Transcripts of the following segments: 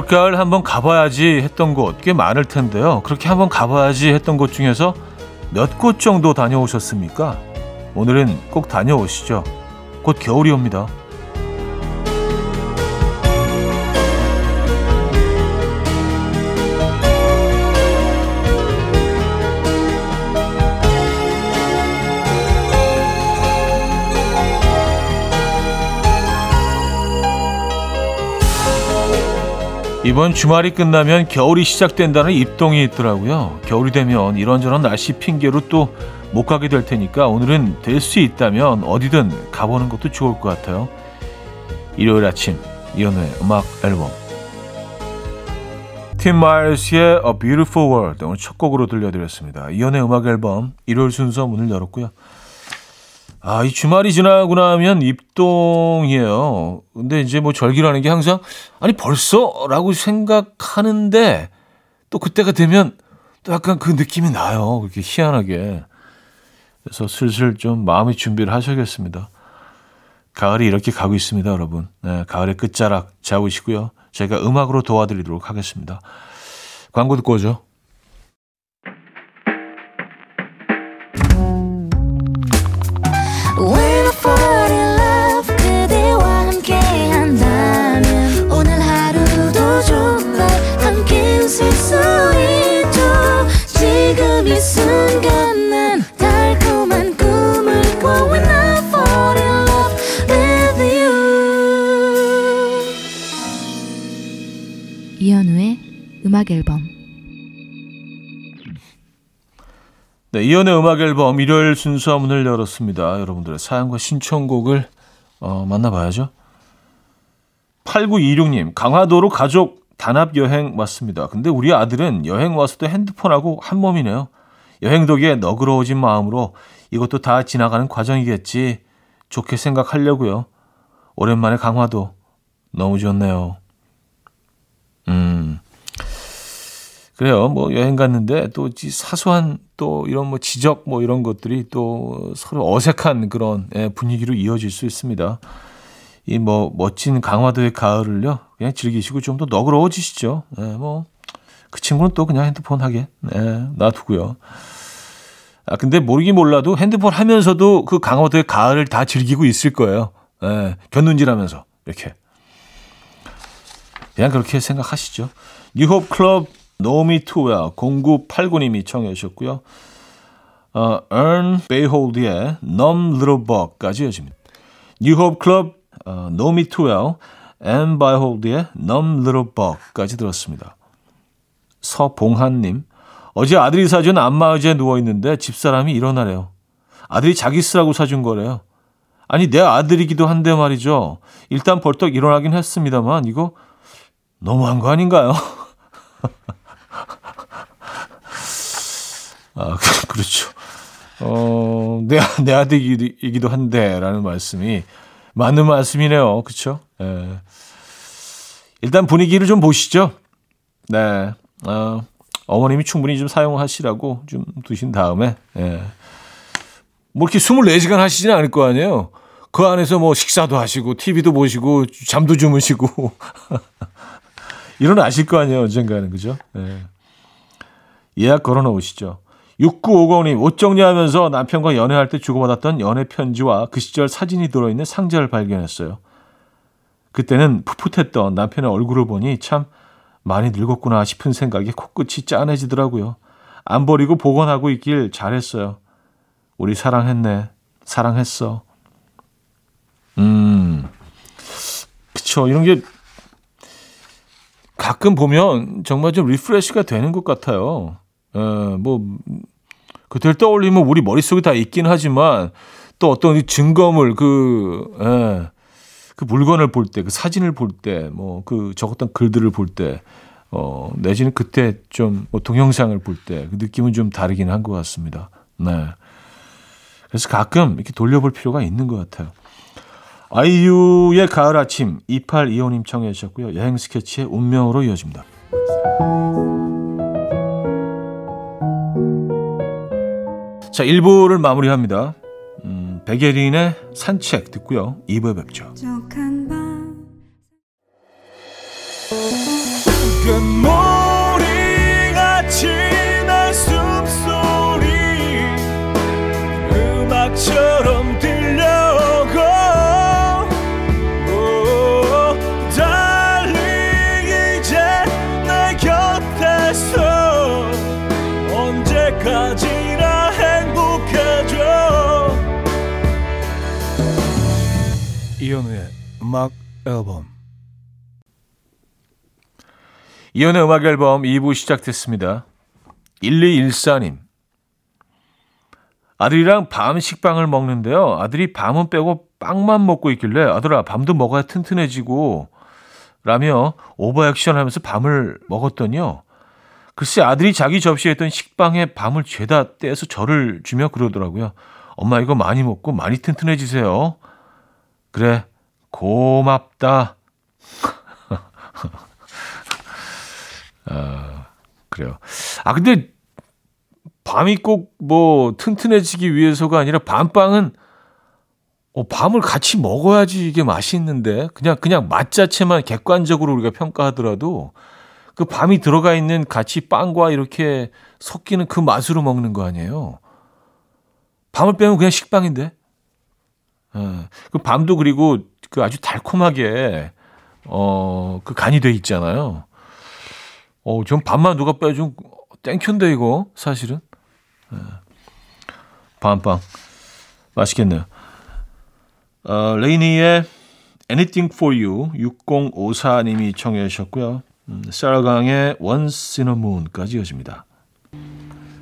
올가을 한번 가봐야지 했던 곳 꽤 많을 텐데요. 그렇게 한번 가봐야지 했던 곳 중에서 몇 곳 정도 다녀오셨습니까? 오늘은 꼭 다녀오시죠. 곧 겨울이 옵니다. 이번 주말이 끝나면 겨울이 시작된다는 입동이 있더라고요. 겨울이 되면 이런저런 날씨 핑계로 또 못 가게 될 테니까 오늘은 될 수 있다면 어디든 가보는 것도 좋을 것 같아요. 일요일 아침 이연우의 음악 앨범 팀 마일스의 A Beautiful World 오늘 첫 곡으로 들려드렸습니다. 이연우의 음악 앨범 일요일 순서 문을 열었고요. 아, 이 주말이 지나고 나면 입동이에요. 근데 이제 뭐 절기라는 게 항상, 아니, 벌써? 라고 생각하는데, 또 그때가 되면 또 약간 그 느낌이 나요. 그렇게 희한하게. 그래서 슬슬 좀 마음의 준비를 하셔야겠습니다. 가을이 이렇게 가고 있습니다, 여러분. 네, 가을의 끝자락 잡으시고요. 제가 음악으로 도와드리도록 하겠습니다. 광고 듣고 오죠. 음악 앨범 네, 이연의 음악 앨범 일요일 순서 문을 열었습니다. 여러분들의 사연과 신청곡을 어, 만나봐야죠. 8926님, 강화도로 가족 단합 여행 왔습니다. 근데 우리 아들은 여행 와서도 핸드폰하고 한 몸이네요. 여행 덕에 너그러워진 마음으로 이것도 다 지나가는 과정이겠지. 좋게 생각하려고요. 오랜만에 강화도 너무 좋네요. 그래요. 뭐 여행 갔는데 또 사소한 또 이런 뭐 지적 뭐 이런 것들이 또 서로 어색한 그런 예, 분위기로 이어질 수 있습니다. 이 뭐 멋진 강화도의 가을을요 그냥 즐기시고 좀 더 너그러워지시죠. 예, 뭐 그 친구는 또 그냥 핸드폰 하게 예, 놔두고요. 아 근데 모르긴 몰라도 핸드폰 하면서도 그 강화도의 가을을 다 즐기고 있을 거예요. 예, 곁눈질하면서 이렇게 그냥 그렇게 생각하시죠. New Hope Club Know Me Too Well 0989님이 청해 주셨고요. 어, Em Beihold의 Numb Little Bug까지 이어집니다. New Hope Club 어, Know Me Too Well Em Beihold의 Numb Little Bug까지 들었습니다. 서봉한님 어제 아들이 사준 안마의자에 누워있는데 집사람이 일어나래요. 아들이 자기 쓰라고 사준 거래요. 아니 내 아들이기도 한데 말이죠. 일단 벌떡 일어나긴 했습니다만 이거 너무한 거 아닌가요? 아, 그렇죠. 어, 내, 내 아들이기도 한데, 라는 말씀이 맞는 말씀이네요. 그쵸? 예. 일단 분위기를 좀 보시죠. 네. 어, 어머님이 충분히 좀 사용하시라고 좀 두신 다음에, 예. 뭐 이렇게 24시간 하시지는 않을 거 아니에요. 그 안에서 뭐 식사도 하시고, TV도 보시고, 잠도 주무시고. 일어나실 거 아니에요. 언젠가는. 그죠? 예. 예약 걸어 놓으시죠. 6950님, 옷 정리하면서 남편과 연애할 때 주고받았던 연애 편지와 그 시절 사진이 들어있는 상자를 발견했어요. 그때는 풋풋했던 남편의 얼굴을 보니 참 많이 늙었구나 싶은 생각에 코끝이 짠해지더라고요. 안 버리고 보관하고 있길 잘했어요. 우리 사랑했네. 사랑했어. 음, 그쵸. 이런 게 가끔 보면 정말 좀 리프레시가 되는 것 같아요. 에, 뭐, 그 들 떠올리면 우리 머릿속에 다 있긴 하지만 또 어떤 증거물, 그, 에, 그 물건을 볼 때, 그 사진을 볼 때, 뭐, 그 적었던 글들을 볼 때, 어, 내지는 그때 좀 뭐 동영상을 볼 때 그 느낌은 좀 다르긴 한 것 같습니다. 네. 그래서 가끔 이렇게 돌려볼 필요가 있는 것 같아요. 아이유의 가을 아침 2825님 청해 주셨고요. 여행 스케치의 운명으로 이어집니다. 자, 1부를 마무리합니다. 음, 백예린의 산책 듣고요. 2부에 뵙죠. 이현우의 음악 앨범 이연의 음악 앨범 2부 시작됐습니다. 1214님. 아들이랑 밤 식빵을 먹는데요. 아들이 밤은 빼고 빵만 먹고 있길래 아들아 밤도 먹어야 튼튼해지고 라며 오버액션 하면서 밤을 먹었더니요. 글쎄 아들이 자기 접시에 있던 식빵에 밤을 죄다 떼서 저를 주며 그러더라고요. 엄마 이거 많이 먹고 많이 튼튼해지세요. 그래 고맙다. 아, 그래요. 아, 근데 밤이 꼭 뭐 튼튼해지기 위해서가 아니라 밤빵은 어, 밤을 같이 먹어야지 이게 맛있는데 그냥 그냥 맛 자체만 객관적으로 우리가 평가하더라도 그 밤이 들어가 있는 같이 빵과 이렇게 섞이는 그 맛으로 먹는 거 아니에요. 밤을 빼면 그냥 식빵인데. 어, 그 밤도 그리고 그 아주 달콤하게 어, 그 간이 돼 있잖아요. 어, 전 밥만 누가 빼준 땡큐인데 이거 사실은. 네. 밤빵 맛있겠네요. 어, 레이니의 Anything for You 6054님이 청해 주셨고요. 음, 세라강의 Once in a Moon까지 이어집니다.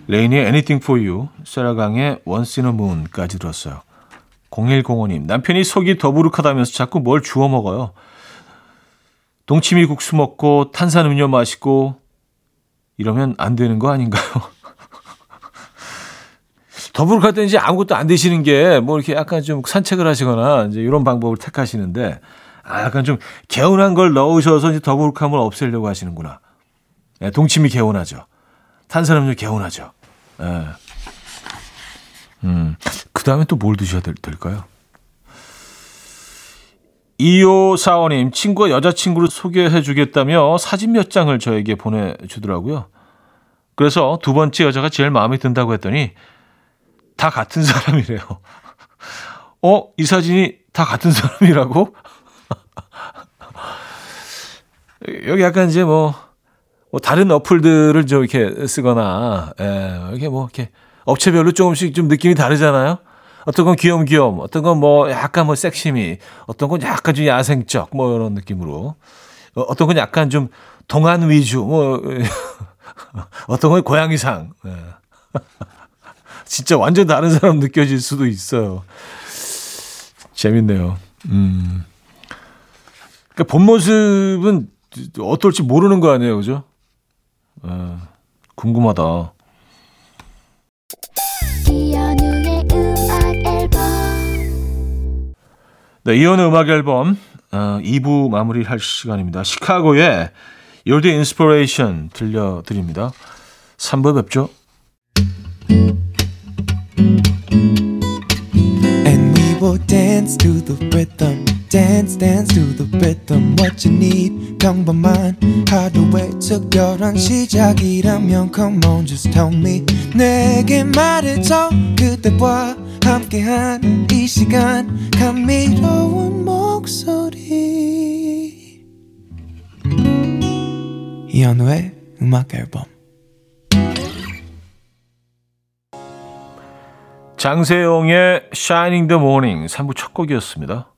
레이니의 Anything for You, 세라강의 Once in a Moon까지 들었어요. 0105님, 남편이 속이 더부룩하다면서 자꾸 뭘 주워 먹어요. 동치미 국수 먹고 탄산음료 마시고 이러면 안 되는 거 아닌가요? 더부룩할 때 이제 아무것도 안 드시는 게 뭐 이렇게 약간 좀 산책을 하시거나 이제 이런 방법을 택하시는데 아, 약간 좀 개운한 걸 넣으셔서 이제 더부룩함을 없애려고 하시는구나. 네, 동치미 개운하죠. 탄산음료 개운하죠. 네. 음, 그 다음에 또 뭘 드셔야 될, 될까요? 2545님, 친구가 여자친구를 소개해 주겠다며 사진 몇 장을 저에게 보내주더라고요. 그래서 두 번째 여자가 제일 마음에 든다고 했더니 다 같은 사람이래요. 어? 이 사진이 다 같은 사람이라고? 여기 약간 이제 뭐, 뭐 다른 어플들을 좀 이렇게 쓰거나, 예, 이렇게 뭐 이렇게 업체별로 조금씩 좀 느낌이 다르잖아요. 어떤 건 귀염귀염, 어떤 건 뭐 약간 뭐 섹시미, 어떤 건 약간 좀 야생적 뭐 이런 느낌으로, 어, 어떤 건 약간 좀 동안 위주, 뭐 어떤 건 고양이상. 네. 진짜 완전 다른 사람 느껴질 수도 있어요. 재밌네요. 음. 그러니까 본 모습은 어떨지 모르는 거 아니에요, 그죠? 아, 궁금하다. 네, 이혼의 음악 앨범 어, 2부 마무리할 시간입니다. 시카고의 You're the Inspiration 들려드립니다. 3부 뵙죠. And we will dance to the rhythm. Dance dance to the rhythm what you need 평범한 하루의 특별한 시작이라면 come on just tell me 내게 말해줘 그대와 함께한 이 시간 감미로운 목소리 이현우의 음악 앨범 장세용의 Shining the Morning 3부 첫 곡이었습니다.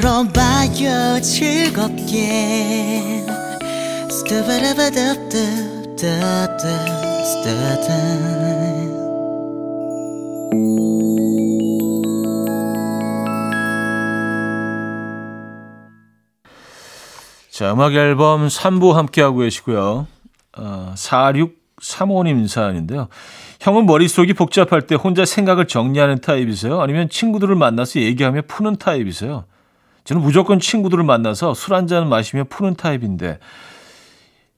들어봐요 즐겁게 자, 음악 앨범 3부 함께하고 계시고요. 어, 4635님 사연인데요. 형은 머릿속이 복잡할 때 혼자 생각을 정리하는 타입이세요? 아니면 친구들을 만나서 얘기하며 푸는 타입이세요? 저는 무조건 친구들을 만나서 술 한잔 마시며 푸는 타입인데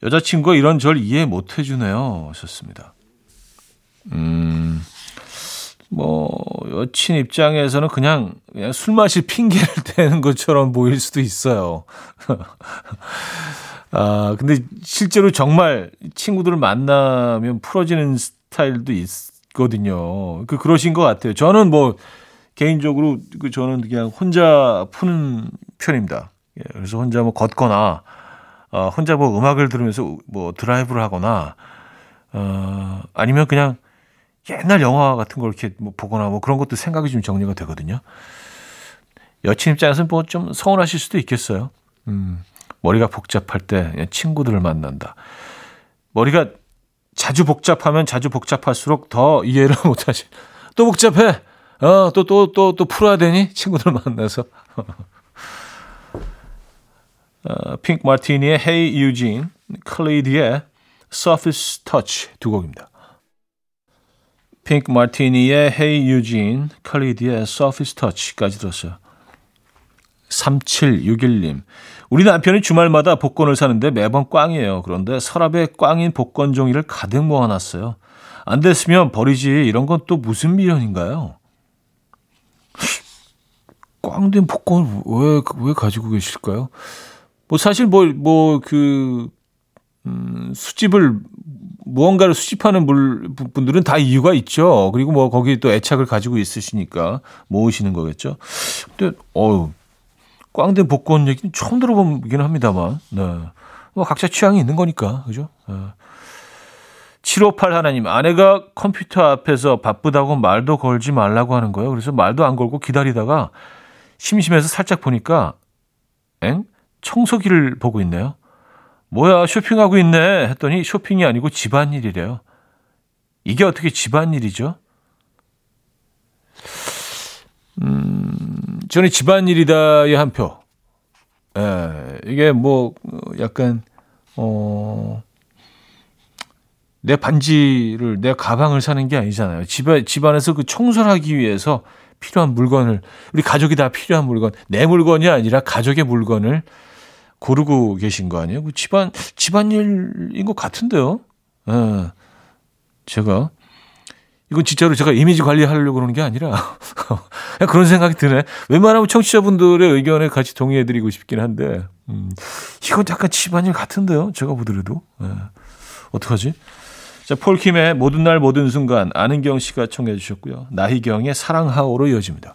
여자친구가 이런 절 이해 못 해주네요. 하셨습니다. 음, 뭐, 여친 입장에서는 그냥, 그냥 술 마실 핑계를 대는 것처럼 보일 수도 있어요. 아, 근데 실제로 정말 친구들을 만나면 풀어지는 스타일도 있거든요. 그, 그러신 것 같아요. 저는 뭐, 개인적으로 그 저는 그냥 혼자 푸는 편입니다. 예, 그래서 혼자 뭐 걷거나 어, 혼자 뭐 음악을 들으면서 뭐 드라이브를 하거나 어, 아니면 그냥 옛날 영화 같은 걸 이렇게 뭐 보거나 뭐 그런 것도 생각이 좀 정리가 되거든요. 여친 입장에서는 뭐 좀 서운하실 수도 있겠어요. 음, 머리가 복잡할 때 친구들을 만난다. 머리가 자주 복잡하면 자주 복잡할수록 더 이해를 못하시. 또 복잡해. 어, 또, 또, 또, 또 풀어야 되니? 친구들 만나서. 어, 핑크 마티니의 Hey Eugene, 클레이디의 Surface Touch 두 곡입니다. 핑크 마티니의 Hey Eugene, 클레이디의 Surface Touch까지 들었어요. 3761님. 우리 남편이 주말마다 복권을 사는데 매번 꽝이에요. 그런데 서랍에 꽝인 복권 종이를 가득 모아놨어요. 안 됐으면 버리지. 이런 건 또 무슨 미련인가요? 꽝된 복권을 왜, 왜 가지고 계실까요? 뭐 사실 뭐, 뭐, 그, 음, 수집을, 무언가를 수집하는 물, 분들은 다 이유가 있죠. 그리고 뭐 거기 또 애착을 가지고 있으시니까 모으시는 거겠죠. 근데, 어우, 꽝된 복권 얘기는 처음 들어보긴 합니다만, 네. 뭐 각자 취향이 있는 거니까, 그죠? 네. 758 하나님, 아내가 컴퓨터 앞에서 바쁘다고 말도 걸지 말라고 하는 거예요. 그래서 말도 안 걸고 기다리다가 심심해서 살짝 보니까 엥? 청소기를 보고 있네요. 뭐야 쇼핑하고 있네 했더니 쇼핑이 아니고 집안일이래요. 이게 어떻게 집안일이죠? 음, 저는 집안일이다의 한 표. 예, 이게 뭐 약간 어. 내 반지를 내 가방을 사는 게 아니잖아요. 집에 집안에서 그 청소를 하기 위해서 필요한 물건을 우리 가족이 다 필요한 물건 내 물건이 아니라 가족의 물건을 고르고 계신 거 아니에요? 그 집안 집안일인 것 같은데요. 예. 제가 이건 진짜로 제가 이미지 관리하려고 그러는 게 아니라 그런 생각이 드네. 웬만하면 청취자분들의 의견에 같이 동의해드리고 싶긴 한데 음, 이건 약간 집안일 같은데요. 제가 보더라도 예. 어떡하지? 자, 폴킴의 모든 날 모든 순간 아는경 씨가 청해 주셨고요. 나희경의 사랑하오로 이어집니다.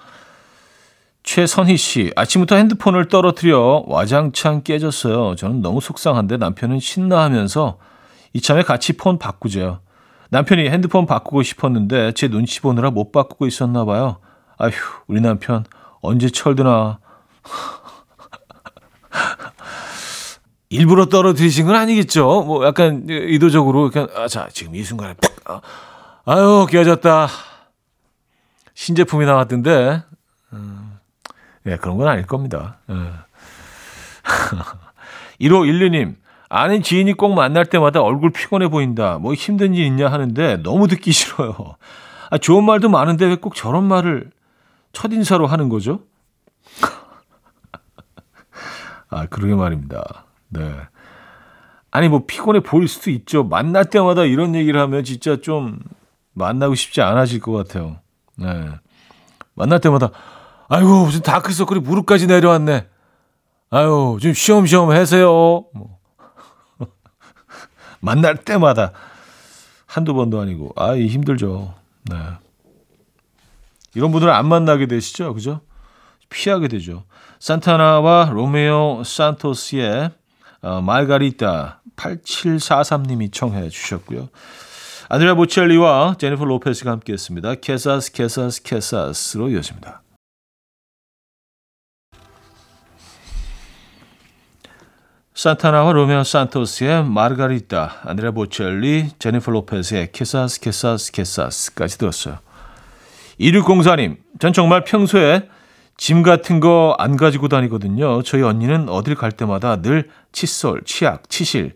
최선희 씨, 아침부터 핸드폰을 떨어뜨려 와장창 깨졌어요. 저는 너무 속상한데 남편은 신나하면서 이참에 같이 폰 바꾸재요. 남편이 핸드폰 바꾸고 싶었는데 제 눈치 보느라 못 바꾸고 있었나 봐요. 아휴, 우리 남편 언제 철드나. 일부러 떨어뜨리신 건 아니겠죠? 뭐 약간 의도적으로 그냥 아, 자 지금 이 순간에 아, 아유 깨졌다 신제품이 나왔던데 음, 예 그런 건 아닐 겁니다. 예. 1512님 아는 지인이 꼭 만날 때마다 얼굴 피곤해 보인다. 뭐 힘든 일 있냐 하는데 너무 듣기 싫어요. 아, 좋은 말도 많은데 왜 꼭 저런 말을 첫인사로 하는 거죠? 아, 그러게 말입니다. 네. 아니, 뭐, 피곤해 보일 수도 있죠. 만날 때마다 이런 얘기를 하면 진짜 좀 만나고 싶지 않아질 것 같아요. 네. 만날 때마다, 아이고, 무슨 다크서클이 무릎까지 내려왔네. 아유, 좀 쉬엄쉬엄 하세요. 뭐. 만날 때마다 한두 번도 아니고, 아이, 힘들죠. 네. 이런 분들은 안 만나게 되시죠. 그죠? 피하게 되죠. 산타나와 로메오 산토스의 어, Margarita 8743님이 청해 주셨고요. 안드레아 보첼리와 제니퍼 로페스가 함께했습니다. Quizás Quizás Quizás로 이어집니다. 산타나와 로메오 산토스의 Margarita, 안드레아 보첼리, 제니퍼 로페스의 Quizás Quizás Quizás까지 들었어요. 2604님, 전 정말 평소에 짐 같은 거 안 가지고 다니거든요. 저희 언니는 어딜 갈 때마다 늘 칫솔, 치약, 치실,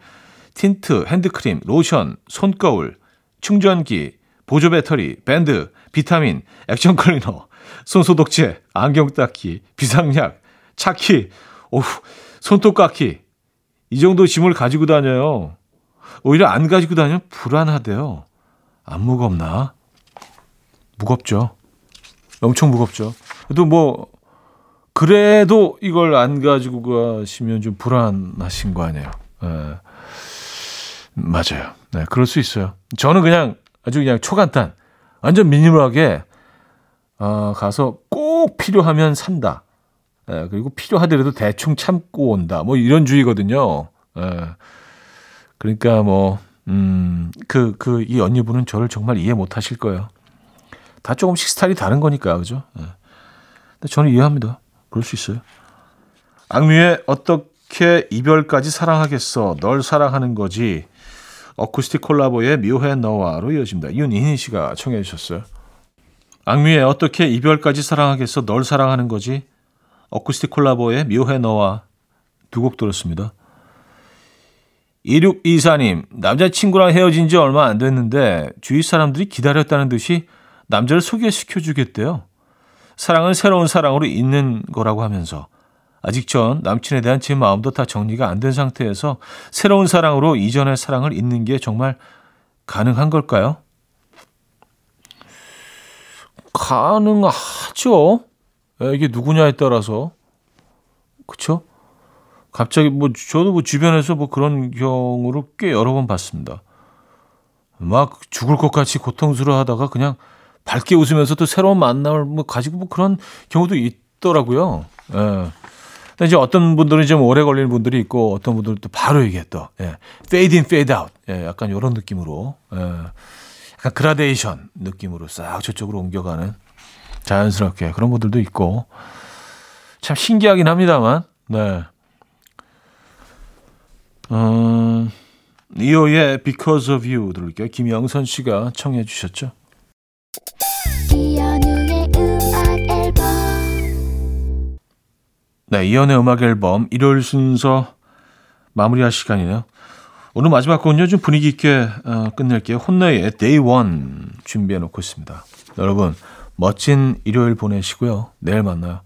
틴트, 핸드크림, 로션, 손거울, 충전기, 보조 배터리, 밴드, 비타민, 액정 클리너, 손소독제, 안경 닦기, 비상약, 차키, 오후, 손톱 깎기. 이 정도 짐을 가지고 다녀요. 오히려 안 가지고 다니면 불안하대요. 안 무겁나? 무겁죠. 엄청 무겁죠. 또 뭐, 그래도 이걸 안 가지고 가시면 좀 불안하신 거 아니에요. 예. 맞아요. 네, 그럴 수 있어요. 저는 그냥 아주 그냥 초간단, 완전 미니멀하게, 어, 가서 꼭 필요하면 산다. 예, 그리고 필요하더라도 대충 참고 온다. 뭐 이런 주의거든요. 예. 그러니까 뭐, 음, 그, 그, 이 언니분은 저를 정말 이해 못 하실 거예요. 다 조금씩 스타일이 다른 거니까, 그죠? 예. 근데 저는 이해합니다. 그럴 수 있어요. 악뮤의 어떻게 이별까지 사랑하겠어? 널 사랑하는 거지. 어쿠스틱 콜라보의 묘해 너와로 이어집니다. 윤희희 씨가 청해 주셨어요. 악뮤의 어떻게 이별까지 사랑하겠어? 널 사랑하는 거지. 어쿠스틱 콜라보의 묘해 너와 두 곡 들었습니다. 2624님, 남자친구랑 헤어진 지 얼마 안 됐는데 주위 사람들이 기다렸다는 듯이 남자를 소개시켜 주겠대요. 사랑은 새로운 사랑으로 있는 거라고 하면서 아직 전 남친에 대한 제 마음도 다 정리가 안 된 상태에서 새로운 사랑으로 이전의 사랑을 잇는 게 정말 가능한 걸까요? 가능하죠. 예, 이게 누구냐에 따라서 그쵸? 갑자기 뭐 저도 뭐 주변에서 뭐 그런 경우를 꽤 여러 번 봤습니다. 막 죽을 것 같이 고통스러워하다가 그냥 밝게 웃으면서 또 새로운 만남을 뭐 가지고 뭐 그런 경우도 있더라고요. 예. 근데 이제 어떤 분들은 좀 오래 걸리는 분들이 있고 어떤 분들은 또 바로 이게 또 예. fade in, fade out. 예, 약간 이런 느낌으로 예. 약간 그라데이션 느낌으로 싹 저쪽으로 옮겨가는 자연스럽게 그런 분들도 있고 참 신기하긴 합니다만 네. 음, 이호의 Because of You 들을게요. 김영선 씨가 청해 주셨죠. 네, 이연의 음악 앨범 일요일 순서 마무리할 시간이네요. 오늘 마지막 곡은요, 좀 분위기 있게 어, 끝낼게요. 혼내의 Day One 준비해 놓고 있습니다. 여러분, 멋진 일요일 보내시고요. 내일 만나요.